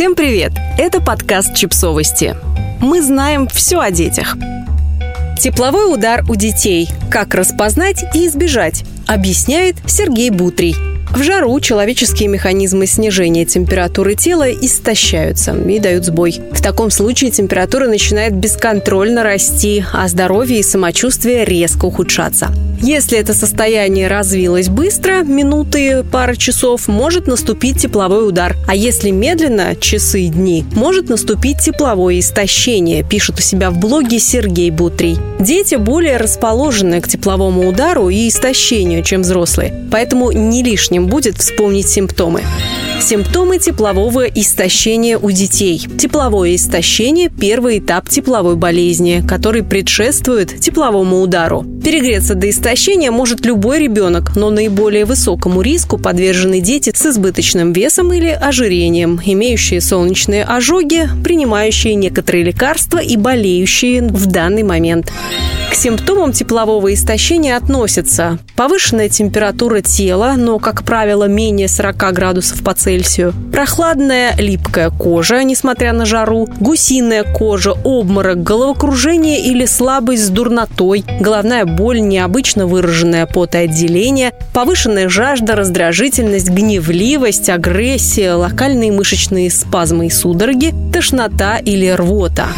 Всем привет! Это подкаст «Чипсовости». Мы знаем все о детях. Тепловой удар у детей. Как распознать и избежать, объясняет Сергей Бутрий – в жару человеческие механизмы снижения температуры тела истощаются и дают сбой. В таком случае температура начинает бесконтрольно расти, а здоровье и самочувствие резко ухудшаться. Если это состояние развилось быстро, минуты, пара часов, может наступить тепловой удар. А если медленно, часы дни, может наступить тепловое истощение, пишет у себя в блоге Сергей Бутрий. Дети более расположены к тепловому удару и истощению, чем взрослые, поэтому не лишним будет вспомнить симптомы. Симптомы теплового истощения у детей. Тепловое истощение – первый этап тепловой болезни, который предшествует тепловому удару. Перегреться до истощения может любой ребенок, но наиболее высокому риску подвержены дети с избыточным весом или ожирением, имеющие солнечные ожоги, принимающие некоторые лекарства и болеющие в данный момент. К симптомам теплового истощения относятся повышенная температура тела, но, как правило, менее 40 градусов по Цельсию, прохладная липкая кожа, несмотря на жару, гусиная кожа, обморок, головокружение или слабость с дурнотой, головная боль, необычно выраженное потоотделение, повышенная жажда, раздражительность, гневливость, агрессия, локальные мышечные спазмы и судороги, тошнота или рвота.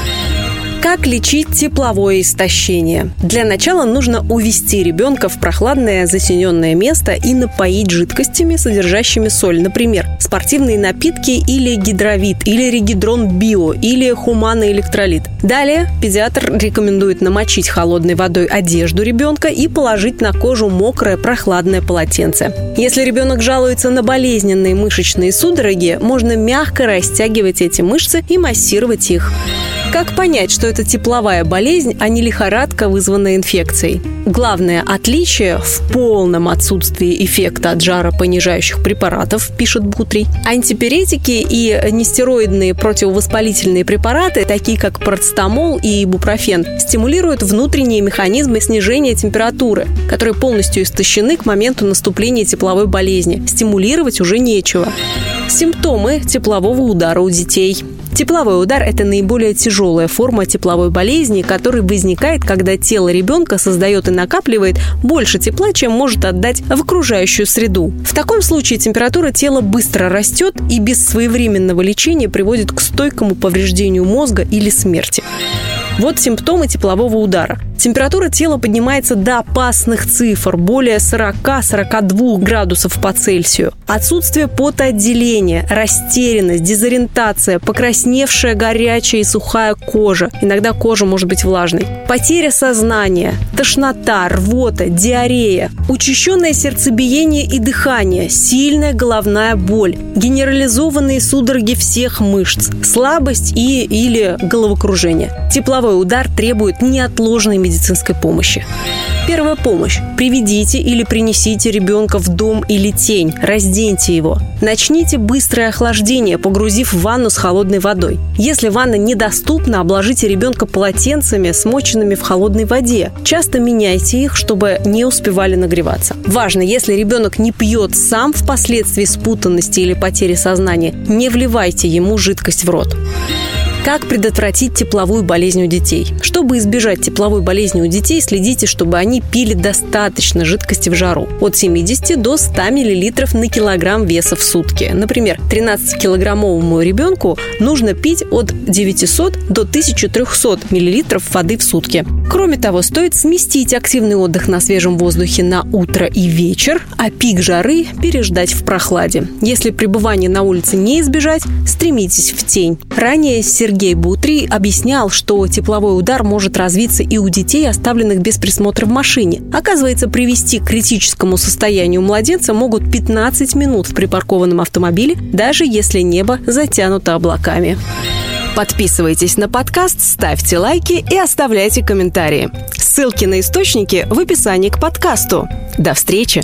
Как лечить тепловое истощение? Для начала нужно увести ребенка в прохладное затененное место и напоить жидкостями, содержащими соль. Например, спортивные напитки или гидровит, или регидрон био, или хуманный электролит. Далее педиатр рекомендует намочить холодной водой одежду ребенка и положить на кожу мокрое прохладное полотенце. Если ребенок жалуется на болезненные мышечные судороги, можно мягко растягивать эти мышцы и массировать их. Как понять, что это тепловая болезнь, а не лихорадка, вызванная инфекцией? Главное отличие в полном отсутствии эффекта от жара понижающих препаратов, пишет Бутрий. Антиперетики и нестероидные противовоспалительные препараты, такие как парацетамол и ибупрофен, стимулируют внутренние механизмы снижения температуры, которые полностью истощены к моменту наступления тепловой болезни. Стимулировать уже нечего. Симптомы теплового удара у детей. Тепловой удар – это наиболее тяжелая форма тепловой болезни, которая возникает, когда тело ребенка создает и накапливает больше тепла, чем может отдать в окружающую среду. В таком случае температура тела быстро растет и без своевременного лечения приводит к стойкому повреждению мозга или смерти. Вот симптомы теплового удара. Температура тела поднимается до опасных цифр, более 40-42 градусов по Цельсию. Отсутствие потоотделения, растерянность, дезориентация, покрасневшая горячая и сухая кожа. Иногда кожа может быть влажной. Потеря сознания, тошнота, рвота, диарея, учащенное сердцебиение и дыхание, сильная головная боль, генерализованные судороги всех мышц, слабость и или головокружение. Тепловой удар требует неотложной медицинской медицинской помощи. Первая помощь. Приведите или принесите ребенка в дом или тень. Разденьте его. Начните быстрое охлаждение, погрузив в ванну с холодной водой. Если ванна недоступна, обложите ребенка полотенцами, смоченными в холодной воде. Часто меняйте их, чтобы не успевали нагреваться. Важно, если ребенок не пьет сам впоследствии спутанности или потери сознания, не вливайте ему жидкость в рот. Как предотвратить тепловую болезнь у детей? Чтобы избежать тепловой болезни у детей, следите, чтобы они пили достаточно жидкости в жару. От 70 до 100 мл на килограмм веса в сутки. Например, 13-килограммовому ребенку нужно пить от 900 до 1300 мл воды в сутки. Кроме того, стоит сместить активный отдых на свежем воздухе на утро и вечер, а пик жары переждать в прохладе. Если пребывание на улице не избежать, стремитесь в тень. Ранее Сергей Сергей Бутри объяснял, что тепловой удар может развиться и у детей, оставленных без присмотра в машине. Оказывается, привести к критическому состоянию младенца могут 15 минут в припаркованном автомобиле, даже если небо затянуто облаками. Подписывайтесь на подкаст, ставьте лайки и оставляйте комментарии. Ссылки на источники в описании к подкасту. До встречи!